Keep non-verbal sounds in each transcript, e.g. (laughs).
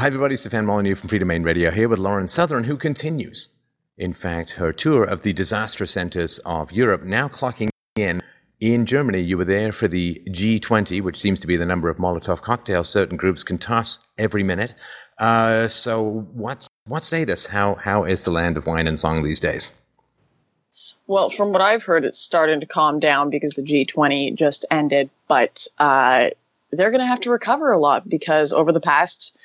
Hi, everybody. Stefan Molyneux from Freedomain Radio here with Lauren Southern, who continues, in fact, her tour of the disaster centers of Europe, now clocking in in Germany. You were there for the G20, which seems to be the number of Molotov cocktails certain groups can toss every minute. Uh, so, what what status? How how is the land of wine and song these days? Well, from what I've heard, it's starting to calm down because the G20 just ended, but uh, they're going to have to recover a lot because over the past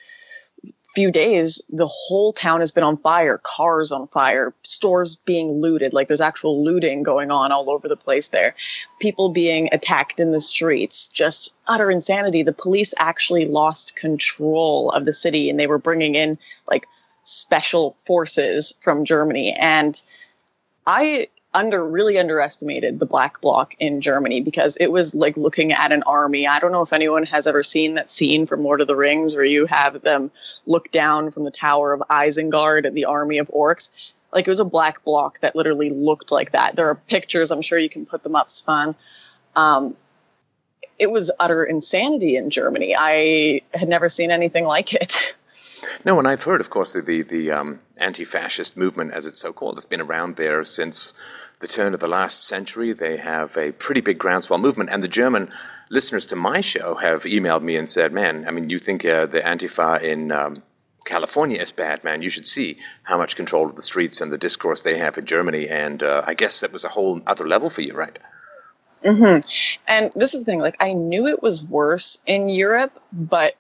few days, the whole town has been on fire, cars on fire, stores being looted. Like there's actual looting going on all over the place there. People being attacked in the streets, just utter insanity. The police actually lost control of the city and they were bringing in like special forces from Germany. And I under really underestimated the black bloc in Germany because it was like looking at an army. I don't know if anyone has ever seen that scene from Lord of the Rings where you have them look down from the tower of Isengard at the army of orcs. Like it was a black bloc that literally looked like that. There are pictures. I'm sure you can put them up, Spun. Um, it was utter insanity in Germany. I had never seen anything like it. No, and I've heard, of course, the the, the um, anti-fascist movement, as it's so called, has been around there since the turn of the last century. They have a pretty big groundswell movement, and the German listeners to my show have emailed me and said, "Man, I mean, you think uh, the Antifa in um, California is bad, man? You should see how much control of the streets and the discourse they have in Germany." And uh, I guess that was a whole other level for you, right? Mm-hmm. And this is the thing: like, I knew it was worse in Europe, but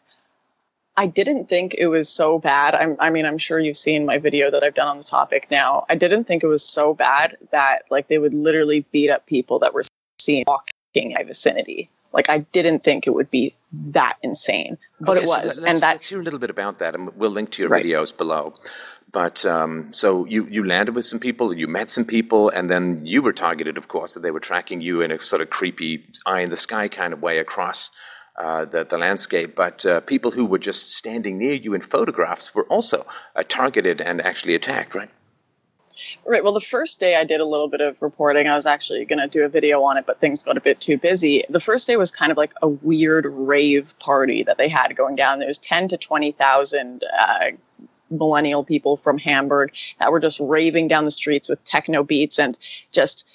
I didn't think it was so bad. I'm, I mean, I'm sure you've seen my video that I've done on the topic now. I didn't think it was so bad that like they would literally beat up people that were seen walking in my vicinity. Like I didn't think it would be that insane, but okay, it was. So and that, let's hear a little bit about that, and we'll link to your right. videos below. But um, so you you landed with some people, you met some people, and then you were targeted, of course, that they were tracking you in a sort of creepy eye in the sky kind of way across uh, the, the landscape, but uh, people who were just standing near you in photographs were also uh, targeted and actually attacked, right? Right. Well, the first day I did a little bit of reporting. I was actually going to do a video on it, but things got a bit too busy. The first day was kind of like a weird rave party that they had going down. There was ten to twenty thousand uh, millennial people from Hamburg that were just raving down the streets with techno beats and just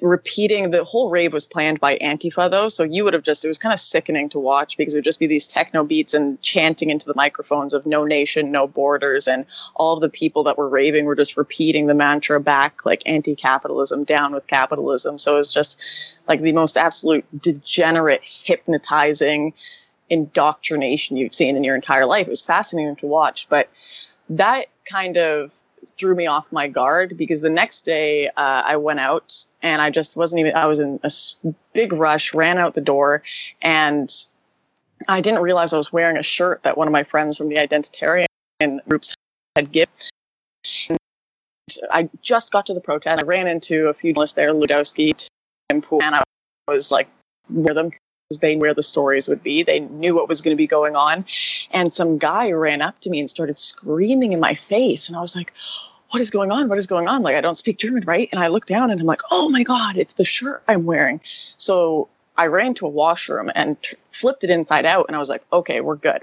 repeating the whole rave was planned by Antifa though, so you would have just it was kind of sickening to watch because it would just be these techno beats and chanting into the microphones of no nation, no borders, and all the people that were raving were just repeating the mantra back like anti-capitalism, down with capitalism. So it was just like the most absolute degenerate, hypnotizing indoctrination you've seen in your entire life. It was fascinating to watch, but that kind of threw me off my guard because the next day uh, I went out and I just wasn't even, I was in a big rush, ran out the door, and I didn't realize I was wearing a shirt that one of my friends from the Identitarian groups had given. And I just got to the protest. I ran into a few journalists there, Rudkowski, and I was like, near them they where the stories would be. They knew what was going to be going on. And some guy ran up to me and started screaming in my face. And I was like, what is going on? What is going on? Like, I don't speak German, right? And I look down and I'm like, oh my God, it's the shirt I'm wearing. So I ran to a washroom and t- flipped it inside out. And I was like, okay, we're good.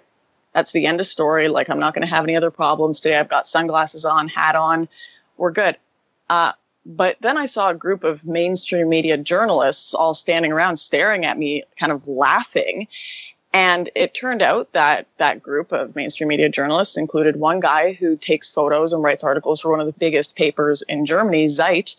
That's the end of story. Like, I'm not going to have any other problems today. I've got sunglasses on, hat on. We're good. Uh, but then I saw a group of mainstream media journalists all standing around staring at me, kind of laughing. And it turned out that that group of mainstream media journalists included one guy who takes photos and writes articles for one of the biggest papers in Germany, Zeit.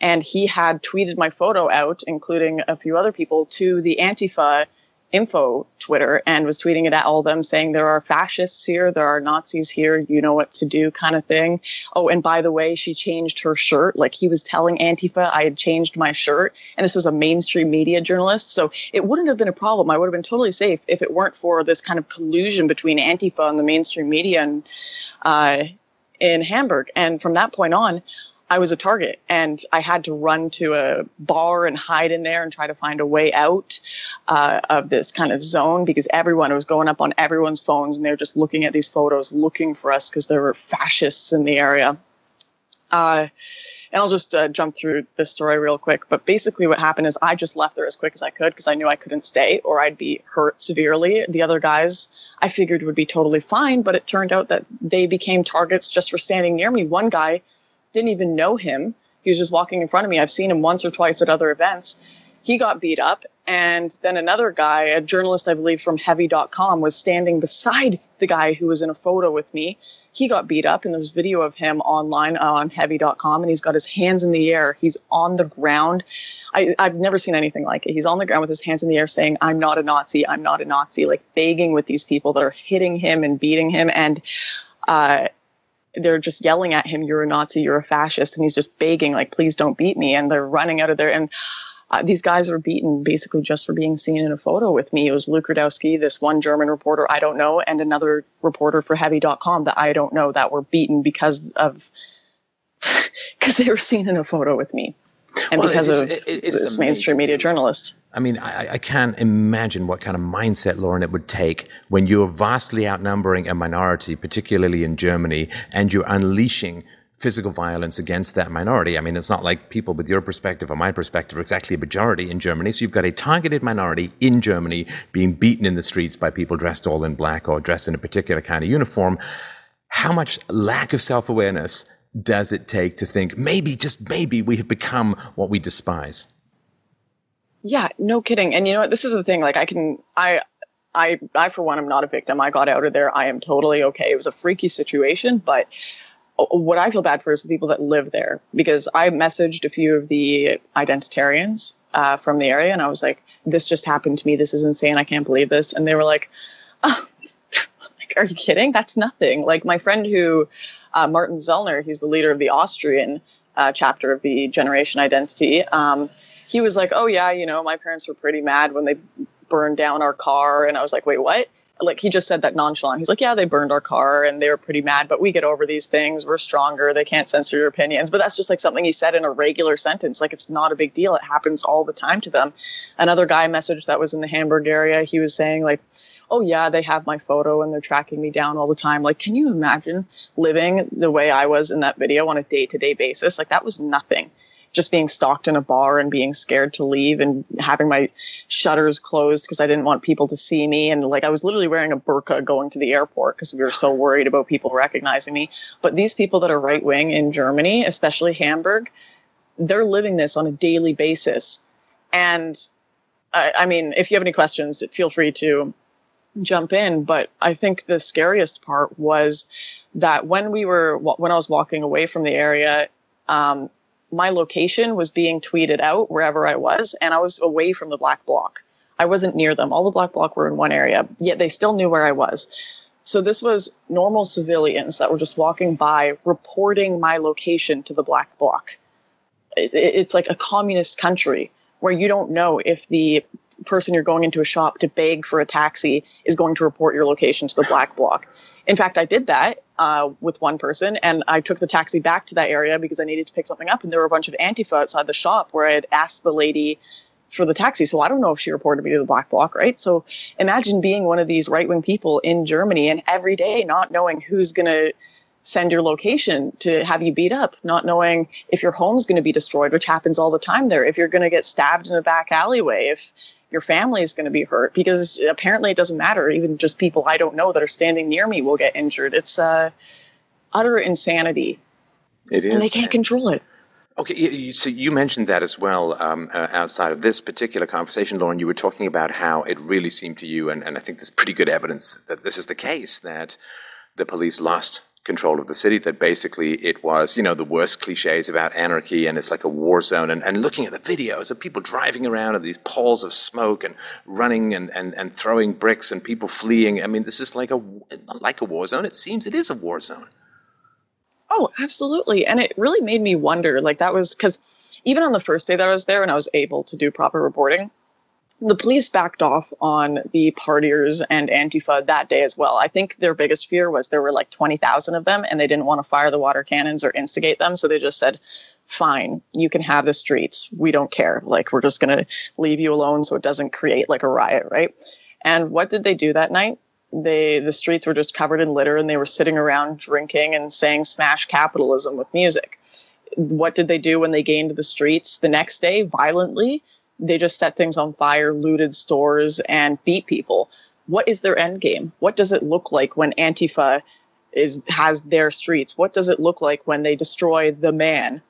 And he had tweeted my photo out, including a few other people, to the Antifa info Twitter and was tweeting it at all of them saying there are fascists here, there are Nazis here, you know what to do kind of thing. Oh, and by the way, she changed her shirt. Like he was telling Antifa I had changed my shirt. And this was a mainstream media journalist. So it wouldn't have been a problem. I would have been totally safe if it weren't for this kind of collusion between Antifa and the mainstream media and uh, in Hamburg. And from that point on, I was a target and I had to run to a bar and hide in there and try to find a way out uh, of this kind of zone because everyone was going up on everyone's phones and they were just looking at these photos, looking for us because there were fascists in the area. Uh, and I'll just uh, jump through this story real quick. But basically, what happened is I just left there as quick as I could because I knew I couldn't stay or I'd be hurt severely. The other guys I figured would be totally fine, but it turned out that they became targets just for standing near me. One guy didn't even know him. He was just walking in front of me. I've seen him once or twice at other events. He got beat up. And then another guy, a journalist, I believe, from heavy.com, was standing beside the guy who was in a photo with me he got beat up and there's video of him online on heavy.com and he's got his hands in the air he's on the ground I, have never seen anything like it he's on the ground with his hands in the air saying i'm not a nazi i'm not a nazi like begging with these people that are hitting him and beating him and uh, they're just yelling at him you're a nazi you're a fascist and he's just begging like please don't beat me and they're running out of there and uh, these guys were beaten basically just for being seen in a photo with me. It was Luke Rudkowski, this one German reporter I don't know, and another reporter for Heavy.com that I don't know that were beaten because of (laughs) because they were seen in a photo with me, and well, because of it, it, this mainstream media journalist. I mean, I, I, can't imagine what kind of mindset, Lauren, it would take when you're vastly outnumbering a minority, particularly in Germany, and you're unleashing physical violence against that minority. I mean, it's not like people with your perspective or my perspective are exactly a majority in Germany. So you've got a targeted minority in Germany being beaten in the streets by people dressed all in black or dressed in a particular kind of uniform. How much lack of self awareness does it take to think maybe, just maybe, we have become what we despise? Yeah, no kidding. And you know what? This is the thing. Like, I can, I, I, I for one, am not a victim. I got out of there. I am totally okay. It was a freaky situation, but what I feel bad for is the people that live there because I messaged a few of the identitarians uh, from the area and I was like, this just happened to me. This is insane. I can't believe this. And they were like, (laughs) oh, (laughs) like, are you kidding? That's nothing. Like my friend who, uh, Martin Sellner, he's the leader of the Austrian uh, chapter of the Generation Identity. Um, he was like, oh yeah, you know, my parents were pretty mad when they burned down our car. And I was like, wait, what? like he just said that nonchalant. He's like, yeah, they burned our car and they were pretty mad, but we get over these things. We're stronger. They can't censor your opinions. But that's just like something he said in a regular sentence. Like it's not a big deal. It happens all the time to them. Another guy message that was in the Hamburg area. He was saying like, oh yeah, they have my photo and they're tracking me down all the time. Like, can you imagine living the way I was in that video on a day to day basis? Like that was nothing just being stalked in a bar and being scared to leave and having my shutters closed because I didn't want people to see me. And like I was literally wearing a burqa going to the airport because we were so worried about people recognizing me. But these people that are right wing in Germany, especially Hamburg, they're living this on a daily basis. And I, I mean, if you have any questions, feel free to jump in. But I think the scariest part was that when we were when I was walking away from the area, um, my location was being tweeted out wherever I was, and I was away from the black block. I wasn't near them. All the black block were in one area, yet they still knew where I was. So this was normal civilians that were just walking by, reporting my location to the black bloc. It's like a communist country where you don't know if the person you're going into a shop to beg for a taxi is going to report your location to the black bloc. In fact, I did that uh, with one person, and I took the taxi back to that area because I needed to pick something up, and there were a bunch of Antifa outside the shop where I had asked the lady for the taxi. So I don't know if she reported me to the black bloc, right? So imagine being one of these right wing people in Germany and every day not knowing who's going to send your location to have you beat up, not knowing if your home's going to be destroyed, which happens all the time there, if you're going to get stabbed in a back alleyway, if your family is going to be hurt because apparently it doesn't matter. Even just people I don't know that are standing near me will get injured. It's uh, utter insanity. It is. And they can't control it. Okay, so you mentioned that as well um, uh, outside of this particular conversation, Lauren. You were talking about how it really seemed to you, and, and I think there's pretty good evidence that this is the case, that the police lost control of the city, that basically it was, you know, the worst cliches about anarchy and it's like a war zone. And, and looking at the videos of people driving around and these palls of smoke and running and, and, and throwing bricks and people fleeing. I mean, this is like a, like a war zone. It seems it is a war zone. Oh, absolutely. And it really made me wonder, like that was because even on the first day that I was there and I was able to do proper reporting, the police backed off on the partiers and Antifa that day as well. I think their biggest fear was there were like 20,000 of them and they didn't want to fire the water cannons or instigate them. So they just said, fine, you can have the streets. We don't care. Like, we're just going to leave you alone so it doesn't create like a riot, right? And what did they do that night? They, the streets were just covered in litter and they were sitting around drinking and saying smash capitalism with music what did they do when they gained the streets the next day violently? They just set things on fire, looted stores, and beat people. What is their end game? What does it look like when Antifa is has their streets? What does it look like when they destroy the man?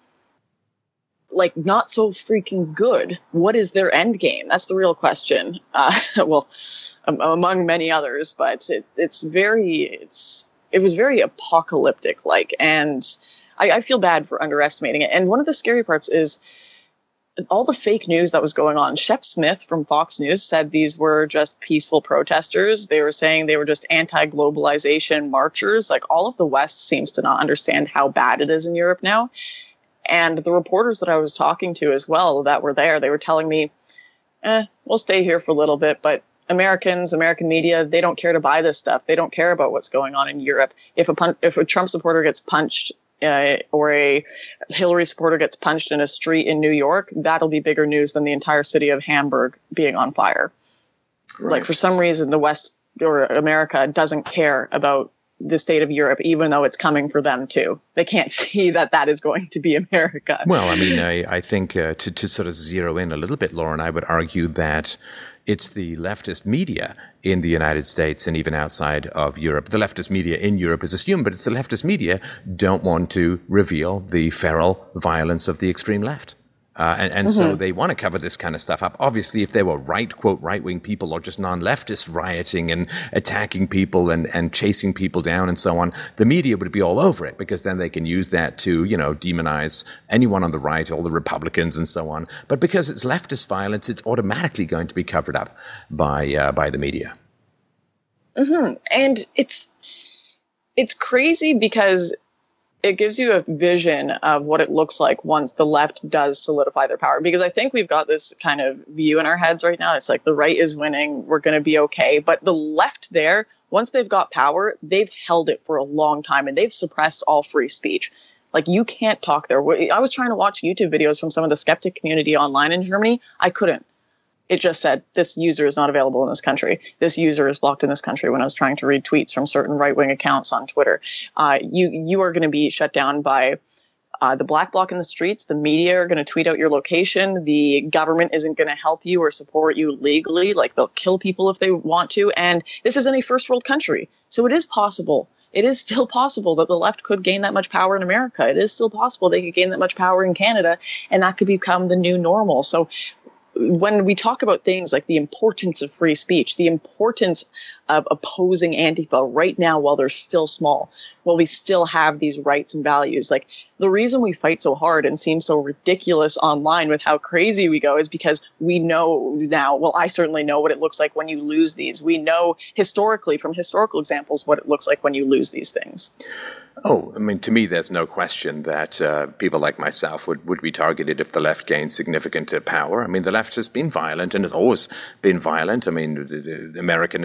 Like not so freaking good. What is their end game? That's the real question. Uh, (laughs) well, um, among many others, but it, it's very it's it was very apocalyptic like and I, I, feel bad for underestimating it and one of the scary parts is all the fake news that was going on shep smith from fox news said these were just peaceful protesters they were saying they were just anti-globalization marchers like all of the west seems to not understand how bad it is in europe now and the reporters that i was talking to as well that were there they were telling me eh, we'll stay here for a little bit but Americans, American media, they don't care to buy this stuff. They don't care about what's going on in Europe. If a pun- if a Trump supporter gets punched uh, or a Hillary supporter gets punched in a street in New York, that'll be bigger news than the entire city of Hamburg being on fire. Right. Like for some reason, the West or America doesn't care about the state of Europe, even though it's coming for them too. They can't (laughs) see that that is going to be America. Well, I mean, I, I think uh, to, to sort of zero in a little bit, Lauren, I would argue that it's the leftist media in the United States and even outside of Europe. The leftist media in Europe is assumed, but it's the leftist media don't want to reveal the feral violence of the extreme left. Uh, and, and mm-hmm. so they want to cover this kind of stuff up. Obviously, if there were right, quote, right wing people or just non leftists rioting and attacking people and, and chasing people down and so on, the media would be all over it because then they can use that to, you know, demonize anyone on the right, all the Republicans and so on. But because it's leftist violence, it's automatically going to be covered up by, uh, by the media. Mm-hmm. And it's, it's crazy because it gives you a vision of what it looks like once the left does solidify their power. Because I think we've got this kind of view in our heads right now. It's like the right is winning, we're going to be okay. But the left there, once they've got power, they've held it for a long time and they've suppressed all free speech. Like you can't talk there. I was trying to watch YouTube videos from some of the skeptic community online in Germany. I couldn't it just said this user is not available in this country. This user is blocked in this country. When I was trying to read tweets from certain right wing accounts on Twitter, uh, you you are going to be shut down by. Uh, the black bloc in the streets, the media are going to tweet out your location. The government isn't going to help you or support you legally. Like they'll kill people if they want to. And this isn't a first world country. So it is possible it is (laughs) still possible that the left could gain that much power in America. It is still possible they could gain that much power in Canada, and that could become the new normal. So when we talk about things like the importance of free speech, the importance of opposing Antifa right now while they're still small, while we still have these rights and values, like the reason we fight so hard and seem so ridiculous online with how crazy we go is because we know now, well, I certainly know what it looks like when you lose these. We know historically from historical examples what it looks like when you lose these things. Oh, I mean, to me, there's no question that uh, people like myself would, would be targeted if the left gains significant uh, power. I mean, the left has been violent and has always been violent. I mean, the, the American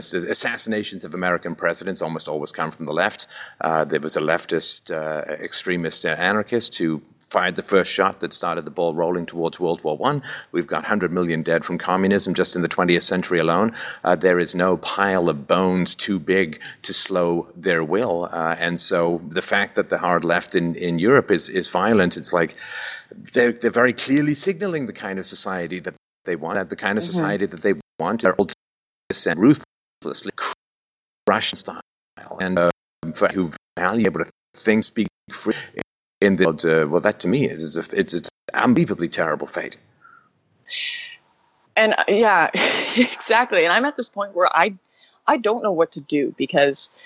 assassinations of American presidents almost always come from the left. Uh, there was a leftist uh, extremist uh, anarchist who fired the first shot that started the ball rolling towards World War I. We've got 100 million dead from communism just in the 20th century alone. Uh, there is no pile of bones too big to slow their will. Uh, and so the fact that the hard left in, in Europe is, is violent, it's like they're, they're very clearly signaling the kind of society that they want, the kind of mm-hmm. society that they want. They're ruthlessly Russian style. And uh, who value to think, speak free in the world, uh, well, that to me is, is a, it's an unbelievably terrible fate. And uh, yeah, (laughs) exactly. And I'm at this point where I, I don't know what to do because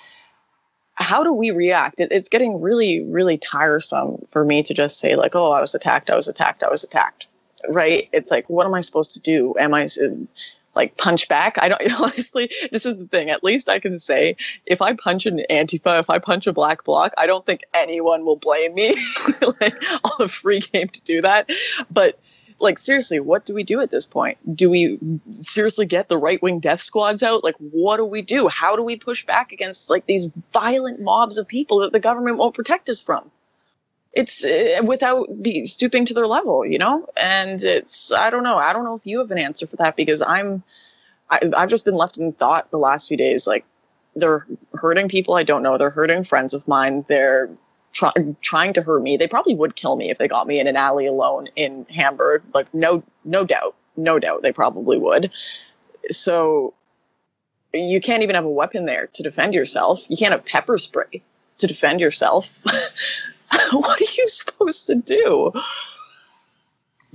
how do we react? It, it's getting really, really tiresome for me to just say like, "Oh, I was attacked. I was attacked. I was attacked." Right? It's like, what am I supposed to do? Am I like punch back. I don't (laughs) honestly, this is the thing. At least I can say if I punch an Antifa, if I punch a black bloc, I don't think anyone will blame me. (laughs) like all the free game to do that. But like seriously, what do we do at this point? Do we seriously get the right wing death squads out? Like what do we do? How do we push back against like these violent mobs of people that the government won't protect us from? It's uh, without be stooping to their level, you know? And it's, I don't know. I don't know if you have an answer for that because I'm, I, I've just been left in thought the last few days. Like, they're hurting people I don't know. They're hurting friends of mine. They're try, trying to hurt me. They probably would kill me if they got me in an alley alone in Hamburg. Like no no doubt, no doubt they probably would. So you can't even have a weapon there to defend yourself. You can't have pepper spray to defend yourself. (laughs) (laughs) what are you supposed to do?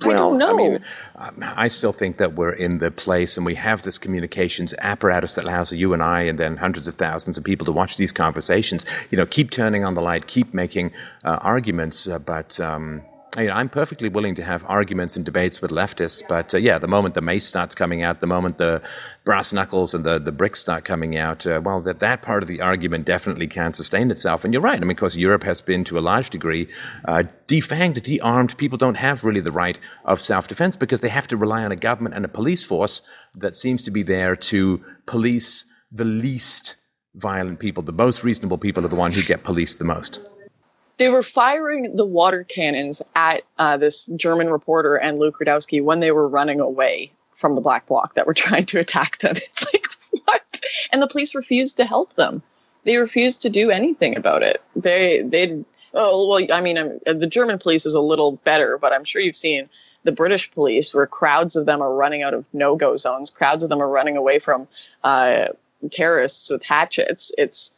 Well, I, I, mean, um, I still think that we're in the place and we have this communications apparatus that allows you and I and then hundreds of thousands of people to watch these conversations. You know, keep turning on the light, keep making uh, arguments, uh, but. Um, you know, I'm perfectly willing to have arguments and debates with leftists, but uh, yeah, the moment the mace starts coming out, the moment the brass knuckles and the, the bricks start coming out, uh, well, that, that part of the argument definitely can't sustain itself. And you're right. I mean, because Europe has been to a large degree uh, defanged, de-armed. People don't have really the right of self-defense because they have to rely on a government and a police force that seems to be there to police the least violent people. The most reasonable people are the ones who get policed the most they were firing the water cannons at uh, this German reporter and Luke Rudkowski when they were running away from the black bloc that were (laughs) trying to attack them. It's like, what? And the police refused to help them. They refused to do anything about it. They, they, oh, well, I mean, I'm, the German police is a little better, but I'm sure you've seen the British police where crowds of them are running out of no go zones, crowds of them are running away from uh, terrorists with hatchets. It's,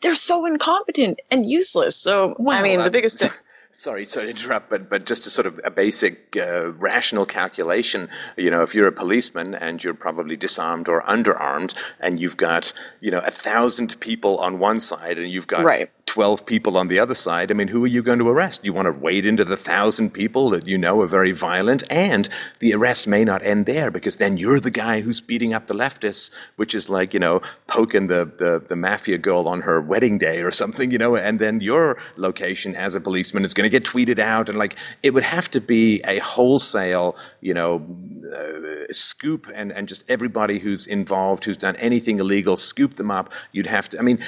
they're so incompetent and useless. So well, I mean, the biggest thing. Sorry, (laughs) sorry to interrupt, but but just a sort of a basic uh, rational calculation. You know, if you're a policeman and you're probably disarmed or underarmed, and you've got you know a thousand people on one side, and you've got right. 12 people on the other side, I mean, who are you going to arrest? You want to wade into the thousand people that you know are very violent, and the arrest may not end there because then you're the guy who's beating up the leftists, which is like, you know, poking the, the, the mafia girl on her wedding day or something, you know, and then your location as a policeman is going to get tweeted out. And like, it would have to be a wholesale, you know, uh, scoop and, and just everybody who's involved, who's done anything illegal, scoop them up. You'd have to, I mean,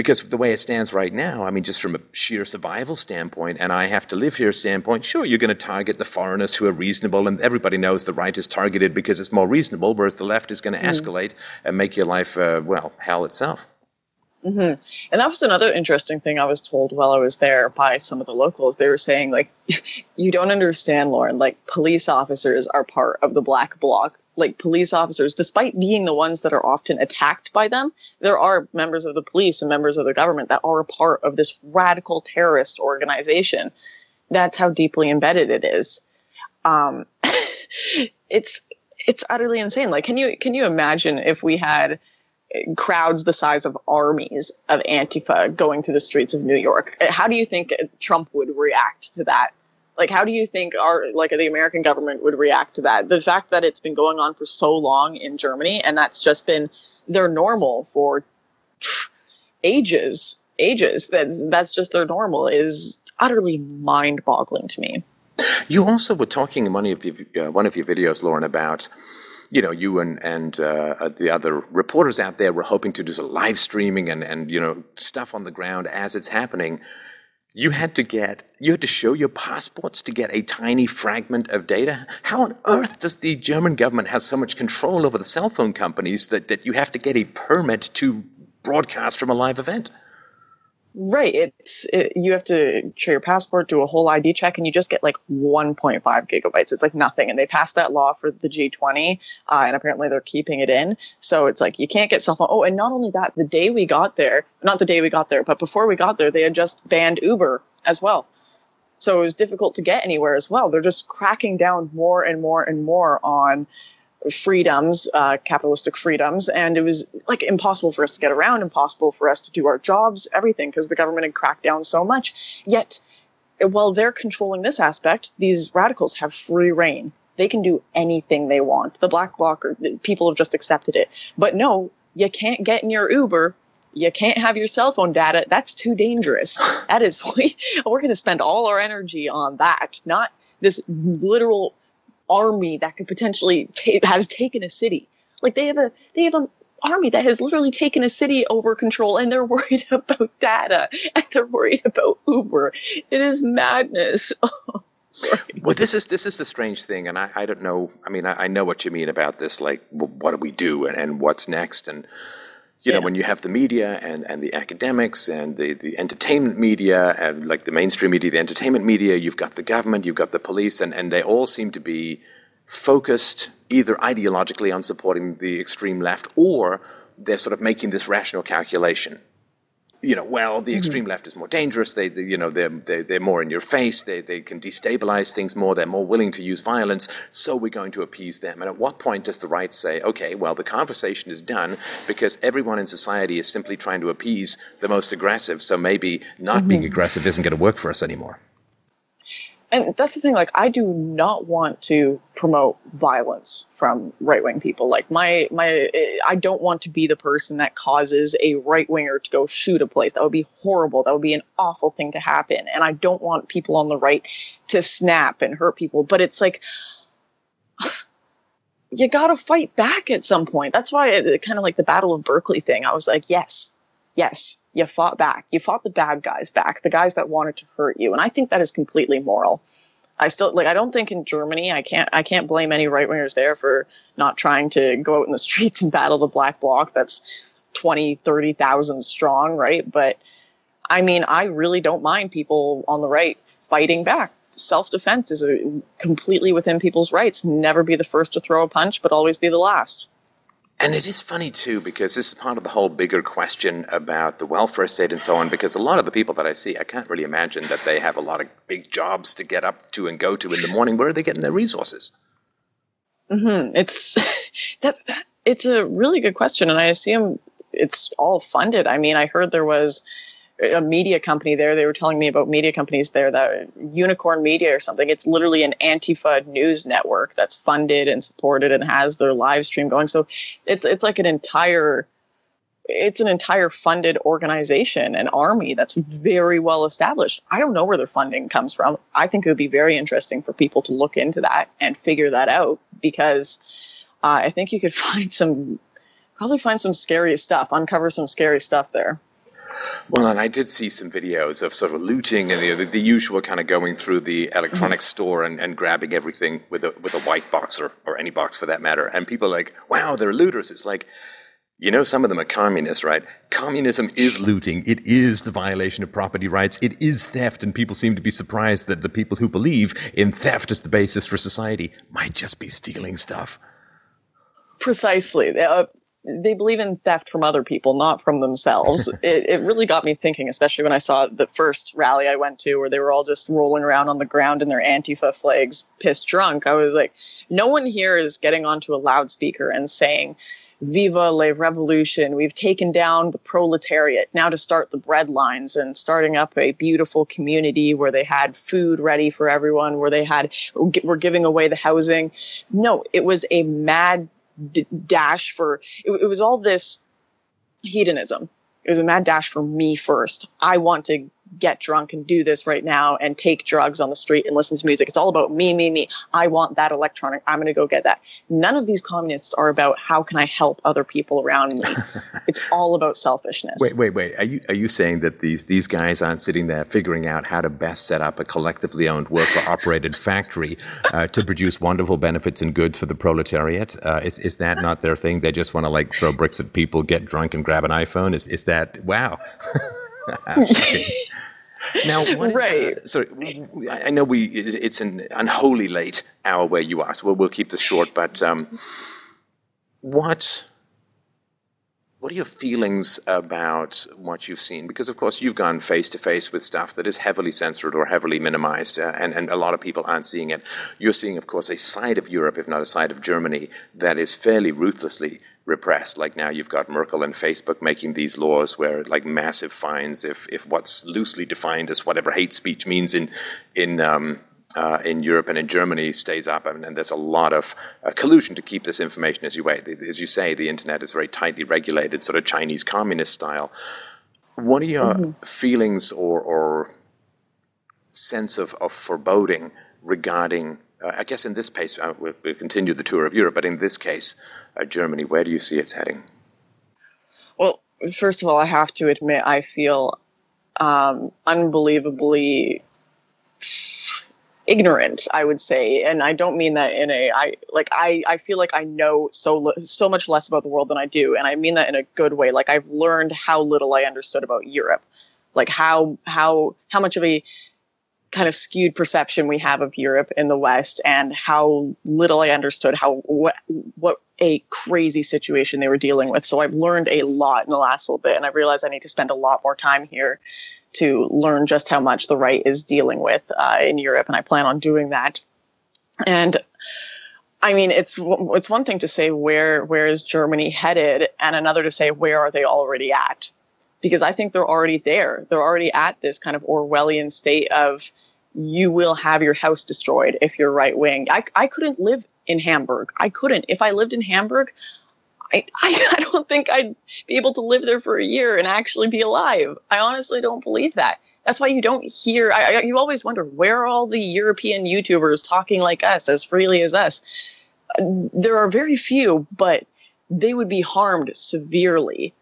because the way it stands right now, I mean, just from a sheer survival standpoint, and I have to live here standpoint, sure, you're going to target the foreigners who are reasonable, and everybody knows the right is targeted because it's more reasonable, whereas the left is going to mm. escalate and make your life, uh, well, hell itself. Mm-hmm. And that was another interesting thing I was told while I was there by some of the locals. They were saying, like, (laughs) you don't understand, Lauren, like, police officers are part of the black bloc like police officers, despite being the ones that are often attacked by them, there are members of the police and members of the government that are a part of this radical terrorist organization. That's how deeply embedded it is. Um, (laughs) it's it's utterly insane. Like, can you can you imagine if we had crowds the size of armies of Antifa going to the streets of New York? How do you think Trump would react to that? Like, how do you think our like the American government would react to that? The fact that it's been going on for so long in Germany and that's just been their normal for ages, ages. That's that's just their normal is utterly mind-boggling to me. You also were talking in one of your, uh, one of your videos, Lauren, about you know, you and and uh, the other reporters out there were hoping to do some live streaming and and you know stuff on the ground as it's happening you had to get you had to show your passports to get a tiny fragment of data. How on earth does the german government have so much control over the cell phone companies that, that you have to get a permit to broadcast from a live event Right. It's it, you have to show your passport, do a whole ID check, and you just get like 1.5 gigabytes. It's like nothing. And they passed that law for the G20, uh, and apparently they're keeping it in. So it's like you can't get cell phone. Oh, and not only that, the day we got there, not the day we got there, but before we got there, they had just banned Uber as well. So it was difficult to get anywhere as well. They're just cracking down more and more and more on freedoms, uh, capitalistic freedoms, and it was like impossible for us to get around, impossible for us to do our jobs, everything, because the government had cracked down so much. Yet, while they're controlling this aspect, these radicals have free rein. They can do anything they want. The black bloc, or people have just accepted it. But no, you can't get in your Uber. You can't have your cell phone data. That's too dangerous. (laughs) that is, (laughs) we're going to spend all our energy on that, not this literal army that could potentially ta- has taken a city. Like they have a they have an army that has literally taken a city over control, and they're (laughs) worried about data and they're worried about Uber. It is madness. (laughs) Sorry. Well, this is this is the strange thing, and I, I don't know. I mean, I, I know what you mean about this. Like, what do we do, and, and what's next? And you know, when you have the media and, and the academics and the, the entertainment media and like the mainstream media, the entertainment media, you've got the government, you've got the police, and, and they all seem to be focused either ideologically on supporting the extreme left or they're sort of making this rational calculation you know, well, the mm-hmm. extreme mm-hmm. left is more dangerous. They, they you know, they're, they, they're more in your face. They, they can destabilize things more. They're more willing to use violence. So we're going to appease them. And at what point does the right say, okay, well, the conversation is done because everyone in society is simply trying to appease the most aggressive. So maybe not mm-hmm. being aggressive isn't going to work for us anymore and that's the thing like i do not want to promote violence from right-wing people. Like my my i don't want to be the person that causes a right-winger to go shoot a place. That would be horrible. That would be an awful thing to happen. And i don't want people on the right to snap and hurt people. But it's like (sighs) you gotta fight back at some point. That's why it, kind of like the battle of berkeley thing. I was like yes yes you fought back. You fought the bad guys back, the guys that wanted to hurt you. And I think that is completely moral. I still like I don't think in Germany I can't I can't blame any right wingers there for not trying to go out in the streets and battle the black bloc that's 20, 30,000 strong, right? But I mean, I really don't mind people on the right fighting back. Self defense is a, completely within people's rights. Never be the first to throw a punch, but always be the last. And it is funny too, because this is part of the whole bigger question about the welfare state and so on. Because a lot of the people that I see, I can't really imagine that they have a lot of big jobs to get up to and go to in the morning. Where are they getting their resources? Mm-hmm. It's (laughs) that, that it's a really good question, and I assume it's all funded. I mean, I heard there was a media company there. They were telling me about media companies there that Unicorn Media or something. It's literally an Antifa news network that's funded and supported and has their live stream going. So it's it's like an entire it's an entire funded organization, an army that's very well established. I don't know where their funding comes from. I think it would be very interesting for people to look into that and figure that out because uh, I think you could (laughs) find some probably find some scary stuff, uncover some scary stuff there. Well, and I did see some videos of sort of looting and the, the usual kind of going through the electronics mm-hmm. store and, and grabbing everything with a with a white box or, or any box for that matter. And people are like, wow, they're looters. It's like, you know, some of them are communists, right? Communism is looting. It is the violation of property rights. It is theft. And people seem to be surprised that the people who believe in theft as the basis for society might just be stealing stuff. Precisely. Uh, they believe in theft from other people, not from themselves. (laughs) it, it really got me thinking, especially when I saw the first rally I went to where they were all just rolling around on the ground in their Antifa flags, pissed drunk. I was like, no one here is getting onto a loudspeaker and saying, Viva la revolution. We've taken down the proletariat. Now to start the bread lines and starting up a beautiful community where they had food ready for everyone, where they had, were giving away the housing. No, it was a mad d- dash for it, it was all this hedonism. It was a mad dash for me first. I want to get drunk and do this right now and take drugs on the street and listen to music. It's all about me, me, me. I want that electronic. I'm going to go get that. None of these communists are about how can I help other people around me. (laughs) it's all about selfishness. Wait, wait, wait. Are you are you saying that these these guys aren't sitting there figuring out how to best set up a collectively owned worker operated factory uh, to produce wonderful benefits and goods for the proletariat? Uh, is is that not their thing? They just want to like throw bricks at people, get drunk, and grab an iPhone. Is is that wow? (laughs) (laughs) now, what is, right. Uh, sorry, I know we it's an unholy late hour where you are, so we'll, we'll keep this short. But um, what what are your feelings about what you've seen? Because, of course, you've gone face to face with stuff that is heavily censored or heavily minimized, uh, and, and a lot of people aren't seeing it. You're seeing, of course, a side of Europe, if not a side of Germany, that is fairly ruthlessly repressed. Like now you've got Merkel and Facebook making these laws where, like, massive fines if, if what's loosely defined as whatever hate speech means in, in, um, uh, in Europe and in Germany stays up, and, and there's a lot of uh, collusion to keep this information as you wait. As you say, the internet is very tightly regulated, sort of Chinese communist style. What are your mm-hmm. feelings or, or, sense of, of foreboding regarding? Uh, I guess in this case, uh, we'll, we'll, continue the tour of Europe, but in this case, uh, Germany. Where do you see it's heading? Well, first of all, I have to admit I feel um, unbelievably ignorant i would say and i don't mean that in a i like i i feel like i know so so much less about the world than i do and i mean that in a good way. Like i've learned how little i understood about europe. Like how how how much of a kind of skewed perception we have of Europe in the West and how little I understood how what what a crazy situation they were dealing with. So I've learned a lot in the last little bit and I realized I need to spend a lot more time here to learn just how much the right is dealing with uh, in Europe, and I plan on doing that. And I mean, it's it's one thing to say where where is Germany headed, and another to say where are they already at, because I think they're already there. They're already at this kind of Orwellian state of you will have your house destroyed if you're right wing. I I couldn't live in Hamburg. I couldn't. If I lived in Hamburg, I, (laughs) I, I don't think I'd be able to live there for a year and actually be alive. I honestly don't believe that. That's why you don't hear, I, I, you always wonder where all the European YouTubers talking like us, as freely as us? There are very few, but they would be harmed severely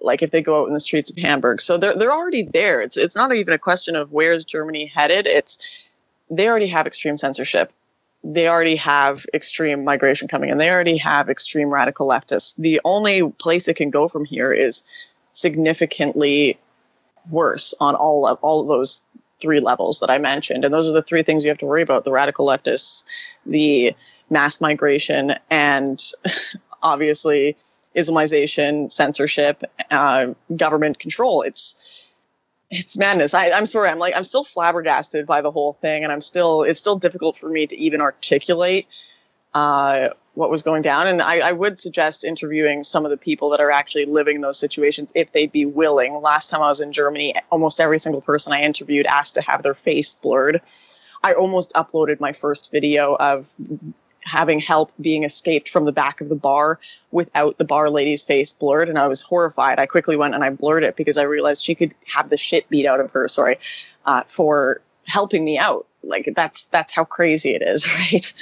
like if they go out in the streets of Hamburg. So they're they're already there. It's it's not even a question of where's Germany headed. It's they already have extreme censorship they already have extreme migration coming and they already have extreme radical leftists. The only place it can go from here is significantly worse on all of all of those three levels that I mentioned. And those are the three things you have to worry about the radical leftists, the mass migration, and (laughs) obviously Islamization, censorship, uh, government control. It's it's madness. I, I'm sorry. I'm like I'm still flabbergasted by the whole thing, and I'm still it's still difficult for me to even articulate uh, what was going down. And I, I, would suggest interviewing some of the people that are actually living those situations if they'd be willing. Last time I was in Germany, almost every single person I interviewed asked to have their face blurred. I almost uploaded my first video of having help being escaped from the back of the bar without the bar lady's face blurred and i was horrified. I quickly went and i blurred it because i realized she could have the shit beat out of her sorry uh, for helping me out. Like that's that's how crazy it is (laughs) right?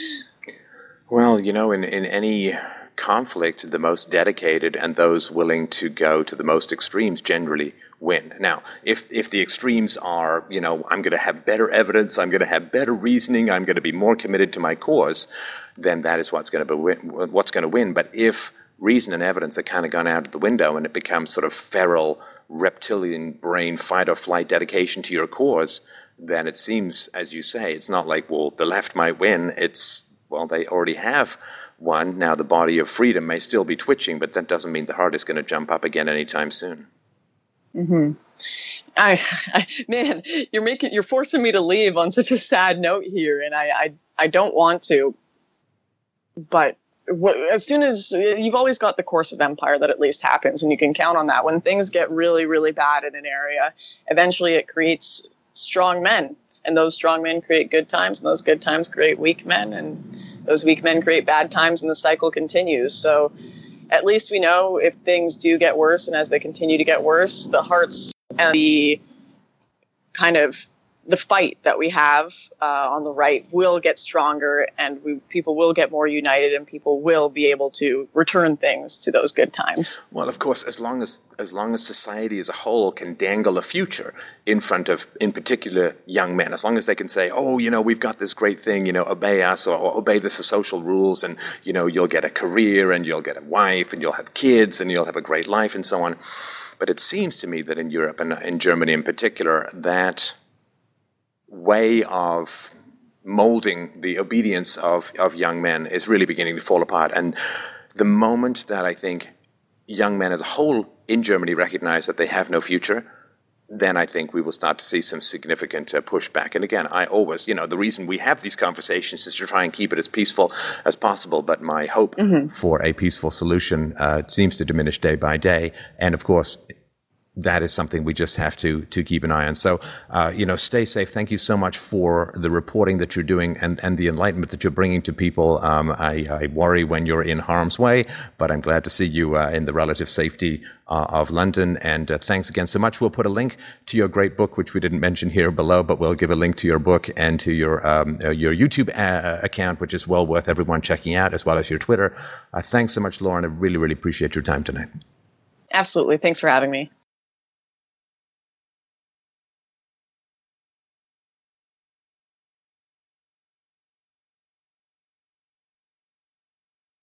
Well you know in in any conflict the most dedicated and those willing to go to the most extremes generally win. Now, if if the extremes are, you know, I'm going to have better evidence, I'm going to have better reasoning, I'm going to be more committed to my cause, then that is what's going to be win, what's going to win. But if reason and evidence are kind of gone out of the window and it becomes sort of feral reptilian brain fight or flight dedication to your cause, then it seems, as you say, it's not like well the left might win. It's well they already have won. Now the body of freedom may still be twitching, but that doesn't mean the heart is going to jump up again anytime soon. Mm-hmm. I, I, man, you're making you're forcing me to leave on such a sad note here, and I I, I don't want to. But as soon as you've always got the course of empire that at least happens, and you can count on that. When things get really really bad in an area, eventually it creates strong men, and those strong men create good times, and those good times create weak men, and those weak men create bad times, and the cycle continues. So at least we know if things do get worse and as they continue to get worse, the hearts and the kind of the fight that we have uh, on the right will get stronger and we, people will get more united and people will be able to return things to those good times. Well of course as long as as long as society as a whole can dangle a future in front of in particular young men as long as they can say oh you know we've got this great thing you know obey us or, or obey the social rules and you know you'll get a career and you'll get a wife and you'll have kids and you'll have a great life and so on. But it seems to me that in Europe and in Germany in particular that way of molding the obedience of, of young men is really beginning to fall apart. And the moment that I think young men as a whole in Germany recognize that they have no future, then I think we will start to see some significant uh, pushback. And again, I always, you know, the reason we have these conversations is to try and keep it as peaceful as possible. But my hope mm-hmm. for a peaceful solution uh, seems to diminish day by day. And of course, that is something we just have to to keep an eye on. So, uh, you know, stay safe. Thank you so much for the reporting that you're doing and, and the enlightenment that you're bringing to people. Um, I, I, worry when you're in harm's way, but I'm glad to see you uh, in the relative safety uh, of London. And uh, thanks again so much. We'll put a link to your great book, which we didn't mention here below, but we'll give a link to your book and to your um, uh, your YouTube uh, account, which is well worth everyone checking out, as well as your Twitter. thanks so much, Lauren. I really, really appreciate your time tonight. Absolutely. Thanks for having me.